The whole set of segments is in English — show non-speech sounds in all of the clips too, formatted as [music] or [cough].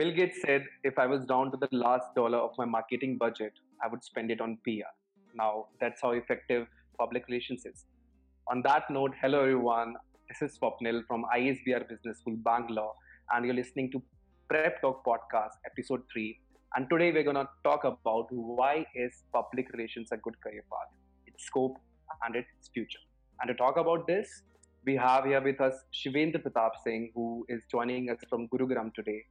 Bill Gates said if I was down to the last dollar of my marketing budget, I would spend it on PR. Now, that's how effective public relations is. On that note, hello everyone. This is Swapnil from ISBR Business School, Bangalore, and you're listening to Prep Talk Podcast, Episode 3. And today we're going to talk about why is public relations a good career path, its scope, and its future. And to talk about this, we have here with us Shivendra Pratap Singh, who is joining us from Gurugram today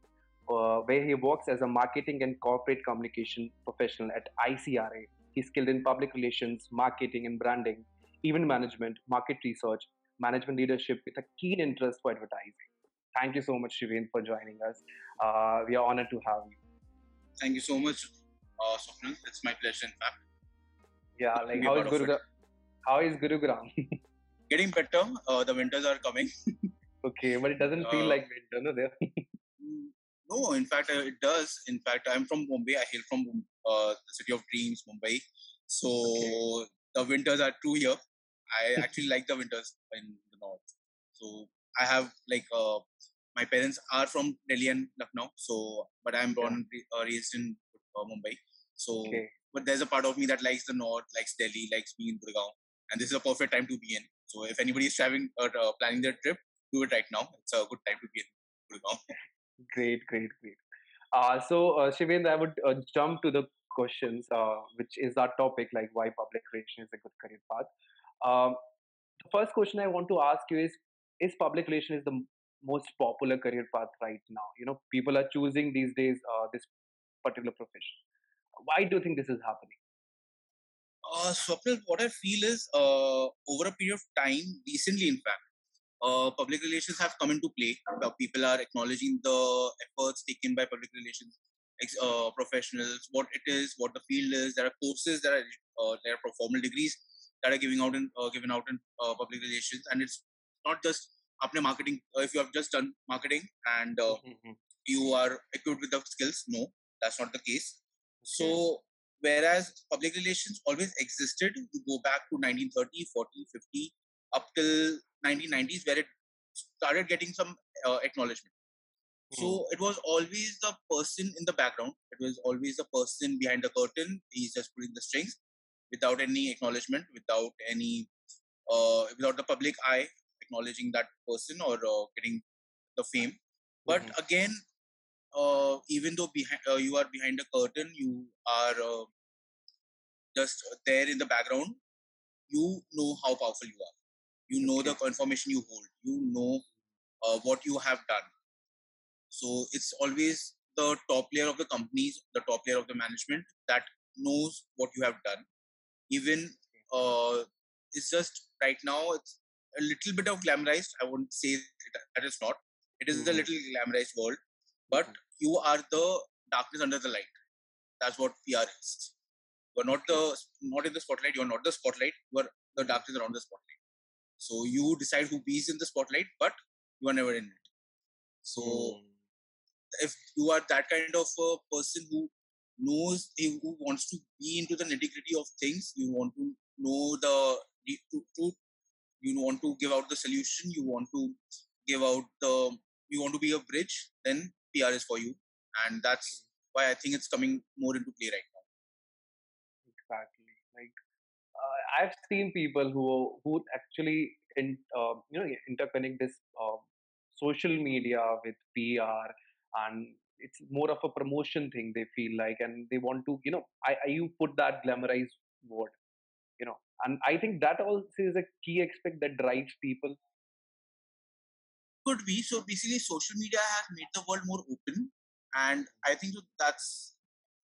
uh, where he works as a marketing and corporate communication professional at ICRA. He's skilled in public relations, marketing and branding, event management, market research, management leadership with a keen interest for advertising. Thank you so much, Shivin, for joining us. Uh, we are honored to have you. Thank you so much, uh, Swapnil. It's my pleasure, in fact. Yeah, like how is, Gurugram, how is Gurugram? Getting better. Uh, the winters are coming. [laughs] okay, but it doesn't feel uh, like winter, no? There. [laughs] No, in fact, uh, it does. In fact, I'm from Mumbai. I hail from uh, the city of dreams, Mumbai. So okay. the winters are true here. I [laughs] actually like the winters in the north. So I have like uh, my parents are from Delhi and Lucknow. So, but I'm born yeah. uh, raised in uh, Mumbai. So, okay. but there's a part of me that likes the north, likes Delhi, likes being in Gurgaon, and this is a perfect time to be in. So, if anybody is traveling or uh, planning their trip, do it right now. It's a good time to be in Gurgaon. [laughs] Great, great, great. Uh, so, uh, Shivendra, I would uh, jump to the questions, uh, which is our topic, like why public relations is a good career path. Um, the first question I want to ask you is: Is public relations the most popular career path right now? You know, people are choosing these days uh, this particular profession. Why do you think this is happening? Uh, Swapnil, what I feel is uh, over a period of time, recently, in fact, uh, public relations have come into play. People are acknowledging the efforts taken by public relations uh, professionals, what it is, what the field is. There are courses, there are uh, there are formal degrees that are giving out in uh, given out in uh, public relations, and it's not just apne marketing. if you have just done marketing and mm-hmm. you are equipped with the skills, no, that's not the case. So whereas public relations always existed, you go back to 1930, 40, 50, up till 1990s where it started getting some uh, acknowledgement. Mm. So hmm. it was always the person in the background. It was always the person behind the curtain. He's just pulling the strings without any acknowledgement, without any, uh, without the public eye acknowledging that person or uh, getting the fame. But mm-hmm. again, uh, even though behind uh, you are behind the curtain, you are uh, just there in the background. You know how powerful you are you know the confirmation you hold. You know uh, what you have done. So it's always the top layer of the companies the top layer of the management that knows what you have done. Even uh, it's just right now it's a little bit of glamorized. I wouldn't say that it's not. It is mm-hmm. a little glamorized world. But mm-hmm. you are the darkness under the light. That's what pr is. You're not the not in the spotlight. You're not the spotlight. You are the darkness around the spotlight so you decide who is in the spotlight, but you are never in it. So mm. if you are that kind of a person who knows who wants to be into the nitty gritty of things, you want to know the truth, you want to give out the solution, you want to give out the, you want to be a bridge, then PR is for you, and that's why I think it's coming more into play right now. Exactly. Like I've seen people who who actually in, uh, you know interconnect this uh, social media with PR, and it's more of a promotion thing. They feel like, and they want to, you know, I, I you put that glamorized word, you know, and I think that also is a key aspect that drives people. Could be so. Basically, social media has made the world more open, and I think that's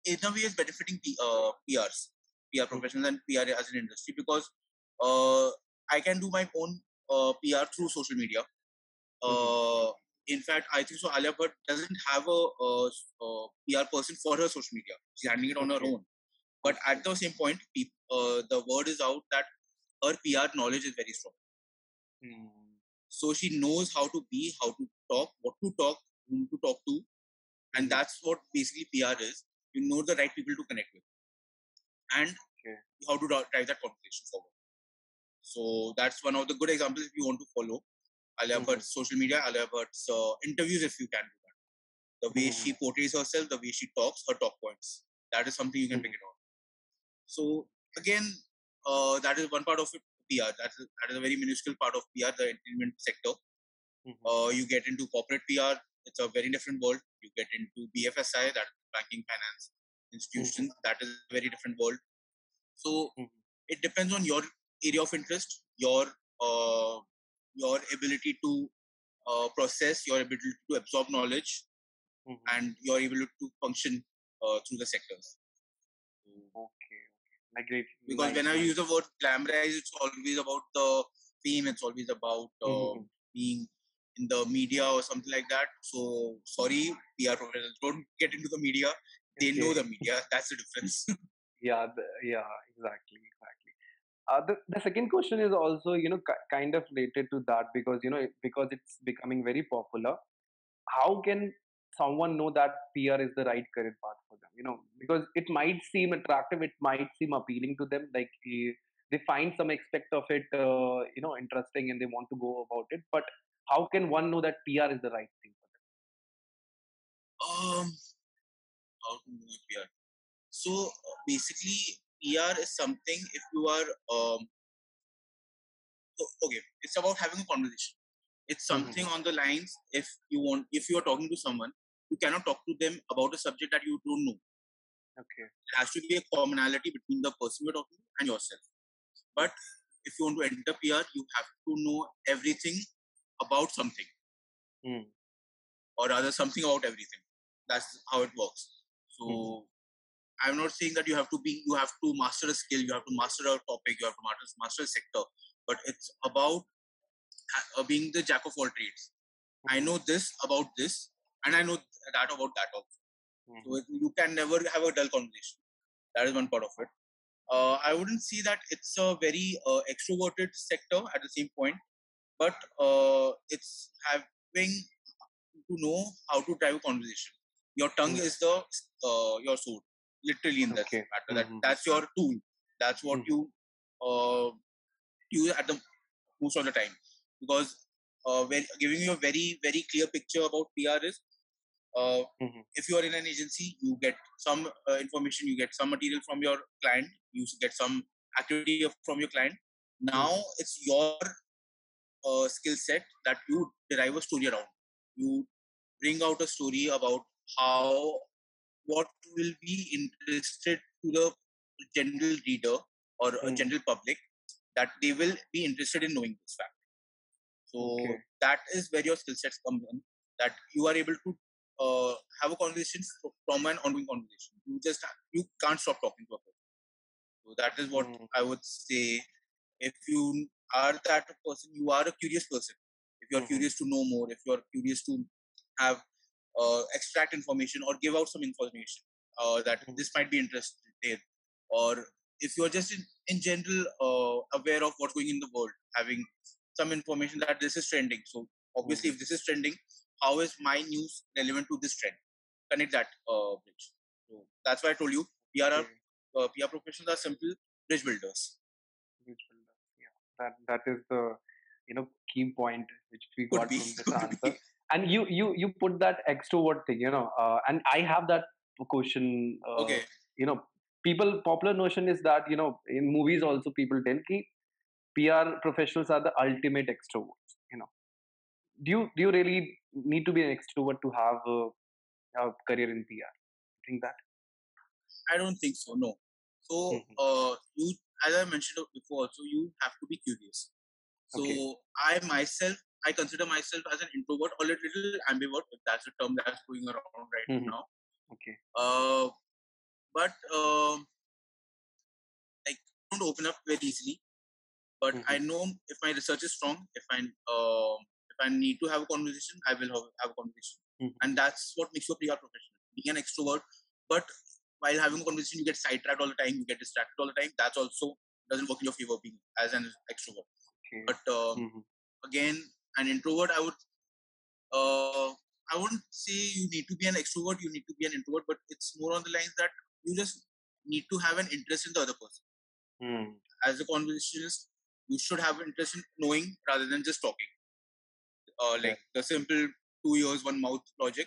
in a way is benefiting P, uh, PRs PR professionals and PR as an industry because uh, I can do my own uh, PR through social media. Mm-hmm. Uh, in fact, I think so. Alia Bhatt doesn't have a, a, a, PR person for her social media. She's handling it on her own. But at the same point, uh, the word is out that her PR knowledge is very strong. Mm. So she knows how to be, how to talk, what to talk, whom to talk to, and that's what basically PR is. You know the right people to connect with and okay. how to drive that conversation forward. So that's one of the good examples if you want to follow. Alia mm-hmm. Bhatt's social media, Alia Bhatt's uh, interviews if you can do that. The way she Mhm. portrays herself, the way she talks, her talk points. That is something you can pick it on. So again, uh, that is one part of it. PR. That is that is a very minuscule part of PR, the entertainment sector. Mhm. Uh, you get into corporate PR. It's a very different world. You get into BFSI, that banking finance institution. That is a very different world. So Mhm. it depends on your area of interest, your uh, your ability to uh, process, your ability to absorb knowledge, Mhm. and your ability to function uh, through the sectors. Okay, okay. Like great. Because nice, when I use the word glamorize, it's always about the fame. It's always about uh, Mhm. being in the media or something like that. So sorry, PR professionals, don't get into the media. They know the media. That's the difference. [laughs] Yeah, the, yeah, exactly, exactly. Uh, the, the second question is also, you know, ki- kind of related to that because, you know, it- because it's becoming very popular. How can someone know that PR is the right career path for them? You know, because it might seem attractive, it might seem appealing to them, like eh, they find some aspect of it, uh, you know, interesting and they want to go about it. But how can one know that PR is the right thing for them? um, how to know PR? So uh, basically, PR is something if you are um, so, okay, it's about having a conversation. It's Mhm. something on the lines if you want if you are talking to someone, you cannot talk to them about a subject that you don't know. Okay. There has to be a commonality between the person you're talking to and yourself. But if you want to enter PR, you have to know everything about something, Mm. or rather, something about everything. That's how it works. So, Mhm. I'm not saying that you have to be, you have to master a skill, you have to master a topic, you have to master, master a sector, but it's about uh, being the jack of all trades. I Mhm. know this about this, and I know that about that also. Mhm. So you can never have a dull conversation. That is one part of it. Uh, I wouldn't see that it's a very uh, extroverted sector at the same point, but uh, it's having to know how to drive a conversation. Your tongue Mm. is the uh, your sword, literally in that Okay. matter. That Mhm. that's your tool. That's what Mhm. you uh, use at the most of the time. Because uh, when giving you a very very clear picture about PR is uh, Mhm. if you are in an agency, you get some uh, information, you get some material from your client, you get some activity of- from your client. Now it's your uh, skill set that you derive a story around. You bring out a story about how what will be interested to the general reader or a Mhm. general public that they will be interested in knowing this fact. So Okay. that is where your skill sets come in. That you are able to uh, have a conversation fr- from an ongoing conversation. You just you can't stop talking to a person. So that is what Mm. I would say. If you are that person, you are a curious person. If you are Mhm. curious to know more, if you are curious to have extract information or give out some information uh, that Mhm. this might be interested, or if you are just in, in general uh, aware of what's going in the world, having some information that this is trending. So obviously, if this is trending, how is my news relevant to this trend? Connect that uh, bridge. So that's why I told you PR are, uh, PR professionals are simple bridge builders. Bridge builder. Yeah. That that is the you know key point which we Could got be, from this [laughs] could answer. And you you you put that extrovert thing, you know, uh, and I have that question. Uh, Okay. You know, people popular notion is that you know in movies also people tell ki PR professionals are the ultimate extroverts. You know, do you do you really need to be an extrovert to have a, a career in PR? Think that? I don't think so. No. So Mhm. uh, you, as I mentioned before, so you have to be curious. So Okay. I myself, I consider myself as an introvert or a little ambivert, if that's a term that's going around right Mhm. now. Okay. Uh, but um, like don't open up very easily. But I Mhm. know if my research is strong, if I um if I need to have a conversation, I will have, have a conversation, Mhm. and that's what makes you a PR professional. Being an extrovert, but while having a conversation, you get sidetracked all the time, you get distracted all the time. That's also doesn't work in your favor being as an extrovert. Okay. But um, Mhm. again, an introvert, I would uh, I wouldn't say you need to be an extrovert, you need to be an introvert, but it's more on the lines that you just need to have an interest in the other person. Mm. As a conversationalist, you should have an interest in knowing rather than just talking. Uh, like the simple two years, one mouth logic.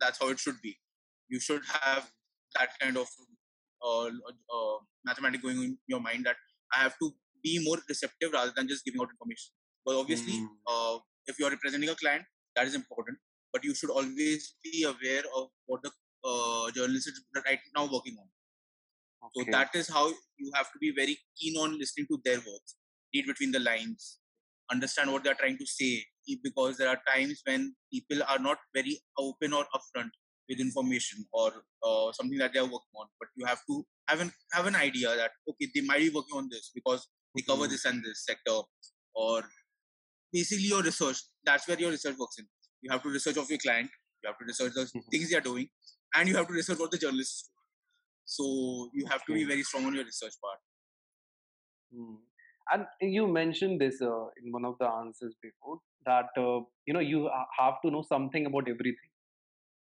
that's how it should be. You should have that kind of uh, uh, mathematics going in your mind that I have to be more receptive rather than just giving out information. But obviously, Mm. uh, if you are representing a client, that is important. But you should always be aware of what the uh, journalist is right now working on. So that is how you have to be very keen on listening to their words, read between the lines, understand what they are trying to say. Because there are times when people are not very open or upfront with information or uh, something that they are working on. But you have to have an have an idea that okay, they might be working on this because they cover Mhm. this and this sector, or basically your research. That's where your research works in. You have to research of your client. You have to research the Mhm. [laughs] things they are doing, and you have to research what the journalist is doing. So you have to be very strong on your research part. Hmm. And you mentioned this uh, in one of the answers before that uh, you know you have to know something about everything.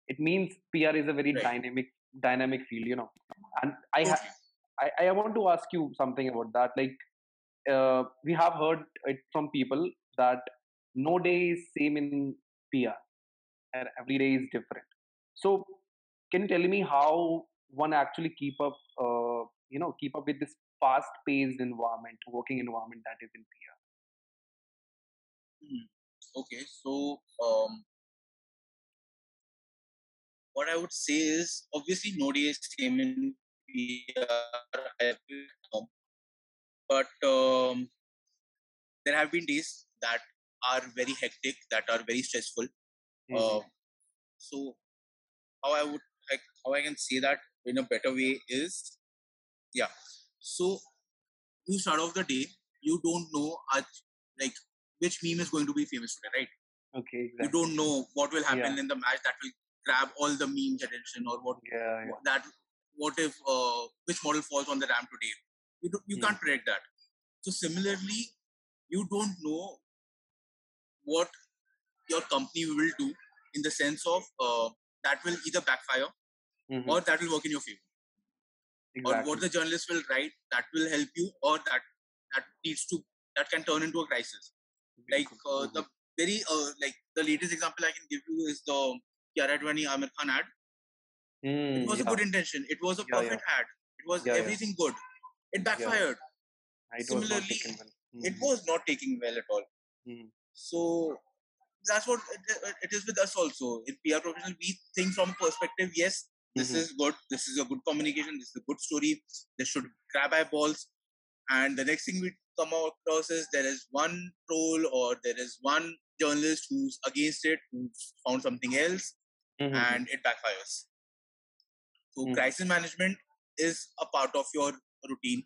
It means PR is a very Right. dynamic dynamic field, you know. And I ha- I I want to ask you something about that. Like uh, we have heard it from people that no day is same in PR and every day is different. So can you tell me how one actually keep up uh, you know keep up with this fast paced environment working environment that is in PR? Hmm. Okay, so um, what I would say is obviously no day is same in PR, but um, there have been days that are very hectic, that are very stressful. Mhm. Uh, so how I would like how I can say that in a better way is yeah. So you start off the day, you don't know uh, like which meme is going to be famous today, right? okay, You don't know what will happen Yeah. in the match that will grab all the memes attention or what Yeah, yeah. that what if uh, which model falls on the RAM today. You do, you Hmm. can't predict that. So similarly, you don't know what your company will do in the sense of uh, that will either backfire Mhm. or that will work in your favor. Or what the journalist will write that will help you or that that needs to that can turn into a crisis. Like uh, Mhm. the very uh, like the latest example i can give you is the Kiara Advani Aamir Khan ad. It Mm, was a good intention. It was a Yeah, yeah. perfect ad. It was Yeah, yeah. everything good. It backfired. It similarly, well. it was not taking well at all. Mhm. So that's what it, it is with us also in pr professional we think from perspective yes this Mhm. is good this is a good communication this is a good story this should grab eyeballs and the next thing we come across is there is one troll or there is one journalist who's against it who found something else Mhm. and it backfires so Mhm. crisis management is a part of your routine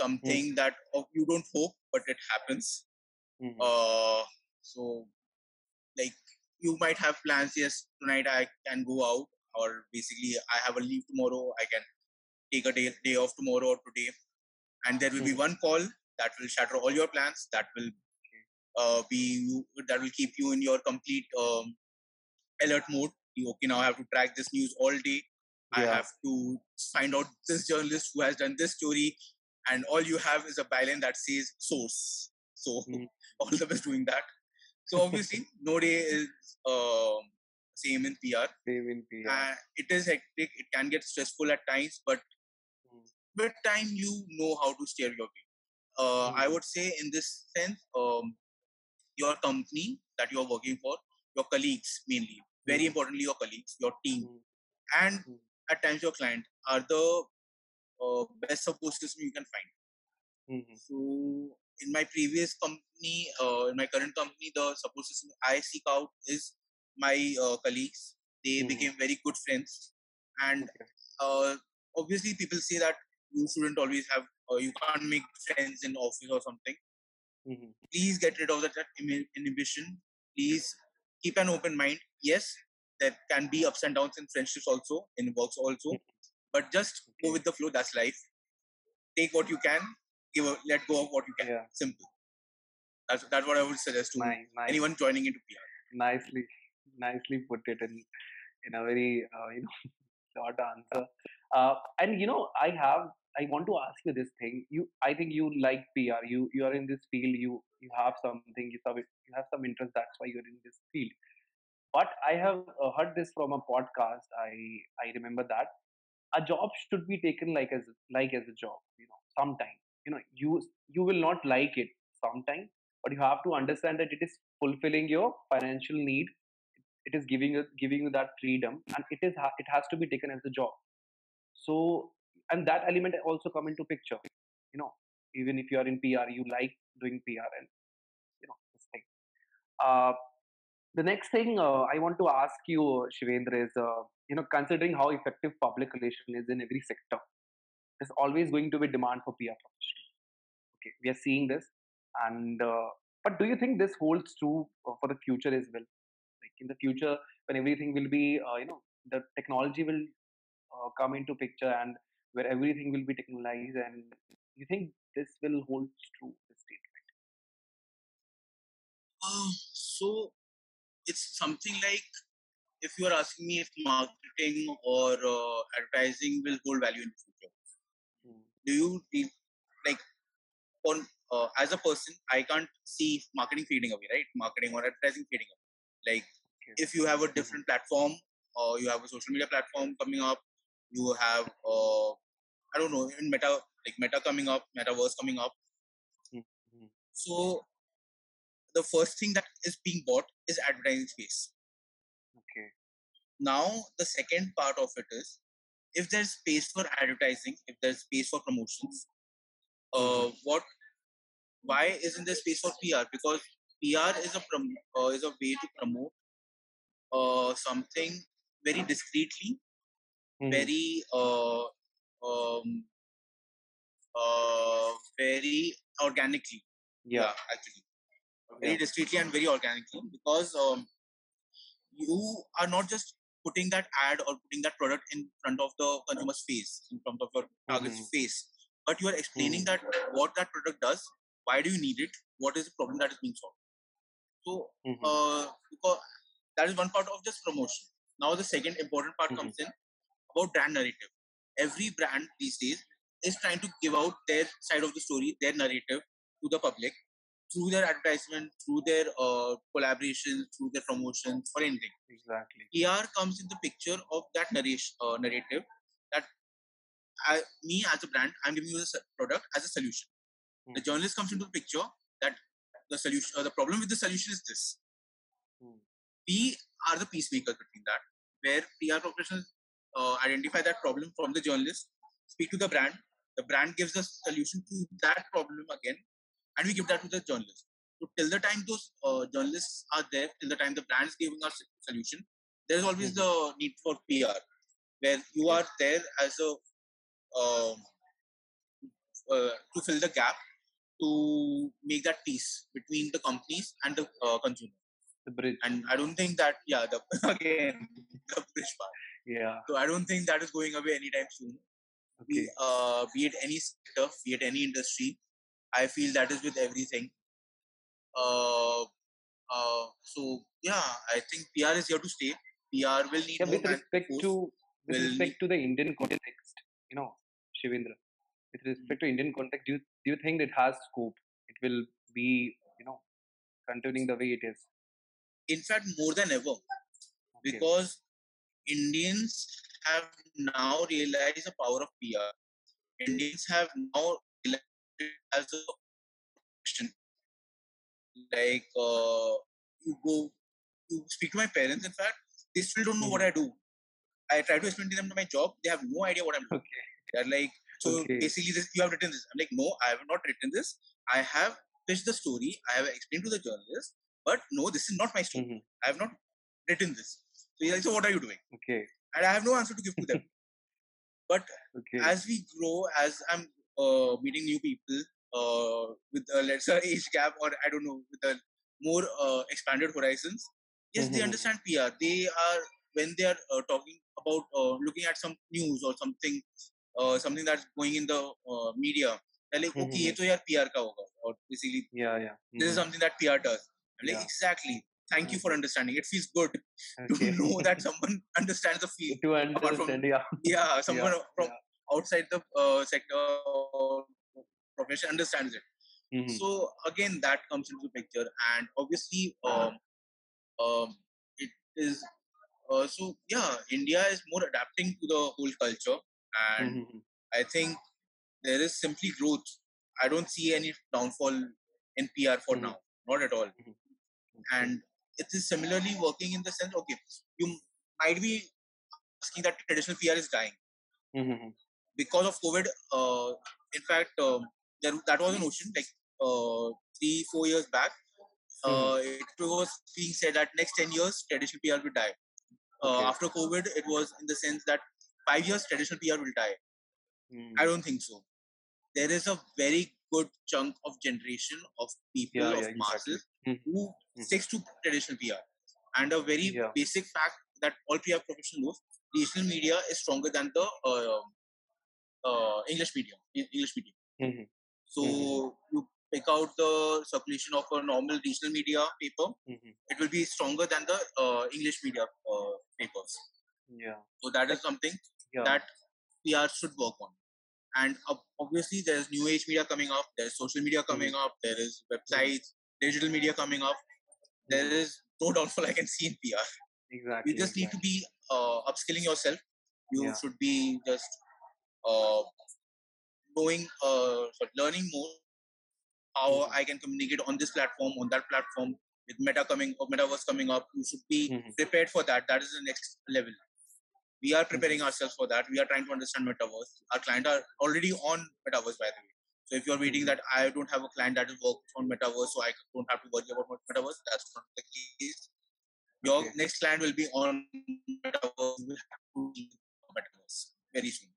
something that uh, you don't hope but it happens Mhm. uh, so like you might have plans yes tonight i can go out or basically i have a leave tomorrow i can take a day, day off tomorrow or today and there will be Mhm. one call that will shatter all your plans that will uh, be you that will keep you in your complete um, alert mode You, okay now i have to track this news all day i have to find out this journalist who has done this story and all you have is a byline that says source so Mhm. [laughs] all the best doing that so obviously [laughs] no day is um, same in pr Same in PR. uh, it is hectic it can get stressful at times but Mhm. with time you know how to steer your way uh, i Mhm. would say in this sense um, your company that you are working for your colleagues mainly very Mhm. importantly your colleagues your team Mhm. and at times your client are the uh, best support system you can find Mhm. so in my previous company uh, in my current company the support system i seek out is my uh, colleagues. They Mhm. became very good friends. And Okay. uh, obviously people say that you shouldn't always have uh, you can't make friends in office or something. Mhm. please get rid of that, that inhibition. Please keep an open mind. Yes there can be ups and downs in friendships also in works also. But just go with the flow that's life. Take what you can give a, let go of what you can Yeah. simple that's, that's what i would suggest to Nice. Nice. anyone joining into pr nicely nicely put it in in a very uh, you know [laughs] short answer uh, and you know i have i want to ask you this thing you i think you like pr you you are in this field you you have something you have you have some interest that's why you're in this field but I have uh, heard this from a podcast. I I remember that a job should be taken like as like as a job. You know, sometime you know you you will not like it sometime, but you have to understand that it is fulfilling your financial need. It is giving you giving you that freedom, and it is it has to be taken as a job. So and that element also come into picture. You know, even if you are in PR, you like doing PR and you know this thing. Uh, the next thing uh, I want to ask you, Shivendra, is uh, you know considering how effective public relation is in every sector, there's always going to be demand for PR professionals. Okay, we are seeing this, and uh, but do you think this holds true for the future as well? Like in the future, when everything will be, uh, you know, the technology will uh, come into picture and where everything will be technologized, and you think this will hold true this statement? Uh, so it's something like if you are asking me if marketing or uh, advertising will hold value in the future. Do you feel like on uh, as a person, I can't see marketing fading away, right? Marketing or advertising fading away. Like Okay. if you have a Mhm. different platform or you have a social media platform coming up, you have uh, I don't know, in meta like meta coming up, metaverse coming up. Mhm. So the first thing that is being bought is advertising space. Okay. Now the second part of it is if there's space for advertising, if there's space for promotions, uh, what why isn't there space for PR? Because PR is a prom- uh, is a way to promote uh, something very discreetly, Mhm. very uh, um, uh, very organically. Yeah. actually, very Yeah. discreetly and very organically because um, you are not just putting that ad or putting that product in front of the consumer's face, in front of your target's Mhm. face, but you are explaining Mhm. that what that product does, why do you need it, what is the problem that is being solved. So, Mhm. uh, that is one part of just promotion. Now, the second important part comes in about brand narrative. Every brand these days is trying to give out their side of the story, their narrative to the public through their advertisement, through their uh, collaborations, through their promotions, or anything. Exactly. PR comes in the picture of that narration, uh, narrative that I, me as a brand, I'm giving you the product as a solution. The Mm. journalist comes into the picture that the solution, uh, the problem with the solution is this. Mm. We are the peacemakers between that, where PR professionals uh, identify that problem from the journalist, speak to the brand, the brand gives the solution to that problem again, and we give that to the journalist. So till the time those uh, journalists are there, till the time the brand is giving us solution, there is always Mhm. the need for PR, where you are there as a um, uh, to fill the gap to make that peace between the companies and the uh, consumer. The bridge. And I don't think that yeah, the [laughs] again the bridge part. Yeah. So I don't think that is going away anytime soon. Okay. Be, uh, be it any sector, be it any industry, I feel that is with everything. Uh, uh, so yeah, I think PR is here to stay. PR will need Yeah. With respect to with will respect to the Indian context, you know, Shivendra. With respect to Indian context, do you, do you think it has scope? It will be, you know, continuing the way it is. In fact, more than ever, Okay. because Indians have now realized the power of PR. Indians have now realized as a question. Like uh, you go, you speak to my parents. In fact, they still don't know what I do. I try to explain to them my job. They have no idea what I'm doing. Okay. They're like, so Okay. basically, this, you have written this. I'm like, no, I have not written this. I have pitched the story. I have explained to the journalist, but no, this is not my story. Mhm. I have not written this. So he's like, so what are you doing? Okay. And I have no answer to give to them. [laughs] but Okay. as we grow, as I'm uh, meeting new people uh, with a lesser [laughs] age gap, or I don't know, with a more uh, expanded horizons, yes, they Mhm. understand PR. They are when they are uh, talking about uh, looking at some news or something, uh, something that's going in the uh, media. They're like, okay, ये Mhm. तो यार PR का होगा, or basically Yeah. Yeah. this is Mhm. something that PR does. I'm like, Yeah. exactly. Thank you for Mhm. understanding. It feels good to Okay. [laughs] know that [laughs] someone understands the field. to apart from- understand. Yeah. Yeah, someone Yeah, from outside the uh, sector or profession understands it. Mhm. So again, that comes into the picture, and obviously, um, um, it is uh, so yeah, India is more adapting to the whole culture, and Mhm. I think there is simply growth. I don't see any downfall in PR for Mhm. now, not at all. Okay. And it is similarly working in the sense, okay, you might be asking that traditional PR is dying Mhm. Because of COVID. Uh, in fact, um, there, that was a notion like uh, three, four years back. Uh, it was being said that next 10 years, traditional PR will die. Uh, Okay. After COVID, it was in the sense that five years, traditional PR will die. Mm. I don't think so. There is a very good chunk of generation of people Yeah, of yeah, masses Mhm. who Mhm. sticks to traditional PR. And a very Yeah. basic fact that all PR professionals know: digital media is stronger than the uh, English medium. English medium. Mhm. So Mhm. you pick out the circulation of a normal regional media paper, Mhm. it will be stronger than the uh, English media uh, papers. Yeah. So that is something Yeah. that PR should work on. And obviously, there's new age media coming up, there's social media coming up, there is websites, digital media coming up. There is no downfall I can see in PR. Exactly. You just need to be uh, upskilling yourself. You Yeah. should be just uh, knowing, uh, learning more how Mhm. I can communicate on this platform, on that platform. With Meta coming or Metaverse coming up, you should be Mhm. prepared for that. That is the next level. We are preparing Mm-hmm. ourselves for that. We are trying to understand Metaverse. Our clients are already on Metaverse, by the way. So if you're waiting Mhm. that I don't have a client that is works on Metaverse, so I don't have to worry about Metaverse, that's not the case. Your Okay. next client will be on Metaverse. You will have to be on Metaverse very soon.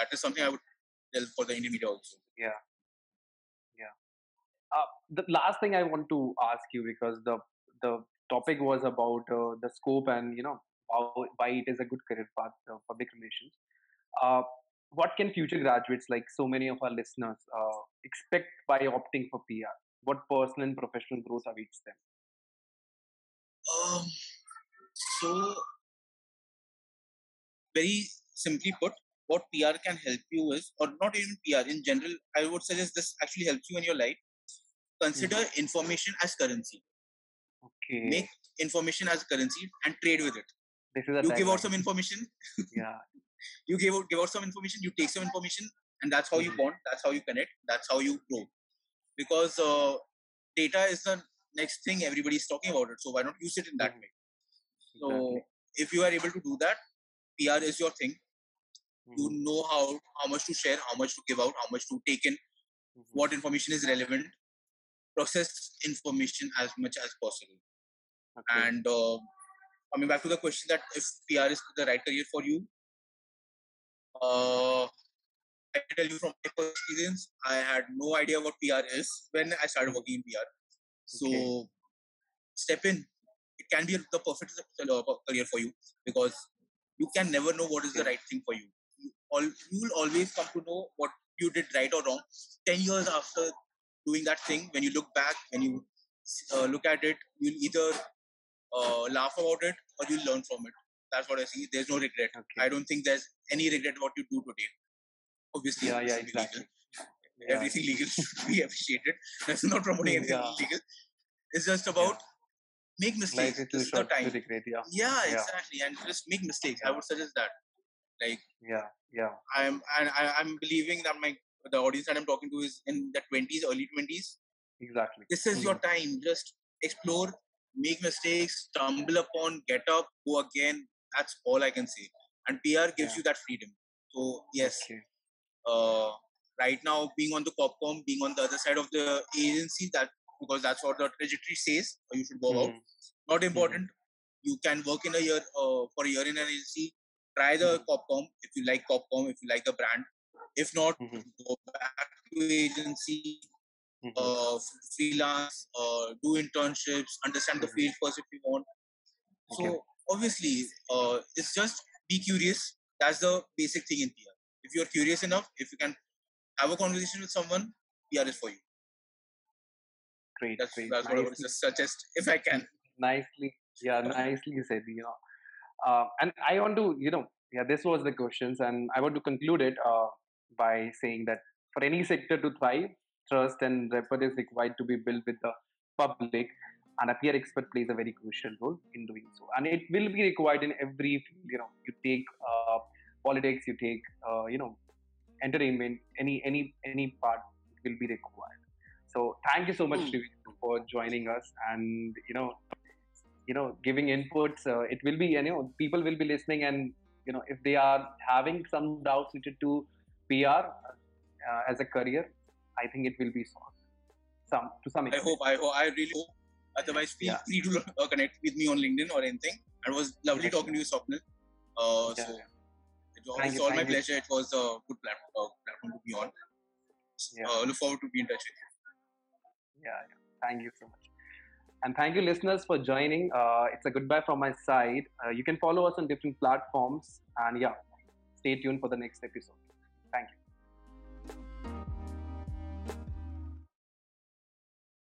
That is something I would tell for the Indian media also. Yeah. Yeah. Uh, the last thing I want to ask you because the the topic was about uh, the scope and you know how why it is a good career path, uh, public relations. Uh, what can future graduates, like so many of our listeners, uh, expect by opting for PR? What personal and professional growth awaits them? Um, so very simply put, what PR can help you is, or not even PR in general, I would suggest this actually helps you in your life. Consider information as currency. Okay. Make information as currency and trade with it. this is a You give out some information, Yeah. [laughs] you give out give out some information, you take some information, and that's how you Mhm. bond, that's how you connect, that's how you grow. Because uh, data is the next thing everybody is talking about it. So why not use it in that Mhm. way? So Exactly. if you are able to do that, PR is your thing. You Mhm. know how how much to share, how much to give out, how much to take in, Mhm. what information is relevant. Process information as much as possible. Okay. And uh, coming back to the question that if PR is the right career for you, uh, I can tell you from my experience, I had no idea what PR is when I started working in PR. So Okay. step in. It can be the perfect uh, career for you because you can never know what is the right thing for you. You, all, you will always come to know what you did right or wrong. Ten years after doing that thing, when you look back, when you uh, look at it, you'll either uh, laugh about it or you'll learn from it. That's what I see. There's no regret. Okay. I don't think there's any regret what you do today. Obviously, Yeah. Yeah. legal. Exactly. Yeah. Everything legal should be appreciated. That's not promoting anything Yeah. illegal. It's just about Yeah. make mistakes. This is the time. regret. Yeah. Yeah, Yeah. exactly. And just make mistakes. I would suggest that. Like Yeah. Yeah. I'm, and I, I'm believing that my the audience that I'm talking to is in the 20s, early 20s. Exactly. This is your Mhm. time. Just explore, make mistakes, stumble upon, get up, go again. That's all I can say. And PR gives Yeah. you that freedom. So yes, Okay. uh, right now being on the corp comm, being on the other side of the agency, that because that's what the trajectory says, or you should go out. Mhm. Not important. You can work in a year uh, for a year in an agency. Try the Mhm. corp comm if you like corp comm, if you like the brand. If not, Mhm. go back to agency, Mhm. uh, freelance, uh, do internships, understand the Mhm. field first if you want. So Okay. obviously, uh, it's just be curious. That's the basic thing in PR. If you're curious enough, if you can have a conversation with someone, PR is for you. Great. That's Great. that's what I would just suggest if I can. Nicely. Yeah. Nicely said. You know. Uh, and I want to, you know, yeah, this was the questions, and I want to conclude it uh, by saying that for any sector to thrive, trust and rapport is required to be built with the public. and a PR expert plays a very crucial role in doing so and it will be required in every you know you take uh, politics you take uh, you know entertainment any any any part will be required so thank you so much Mm. For joining us and you know you know giving inputs uh, it will be you know people will be listening and you know if they are having some doubts related to pr uh, as a career i think it will be solved some to some extent. I hope, I hope, I really hope. Otherwise, feel Yeah. free to [laughs] uh, connect with me on LinkedIn or anything. It was lovely talking to you, Swapnil. Uh, Yeah, so, it was Thank you, all my thank you. pleasure. It was a good platform, uh, platform to be on. Yeah. Uh, look forward to be in touch with you. yeah, yeah. Thank you so much. And thank you, listeners, for joining. Uh, it's a goodbye from my side. Uh, you can follow us on different platforms. And yeah, stay tuned for the next episode. Thank you.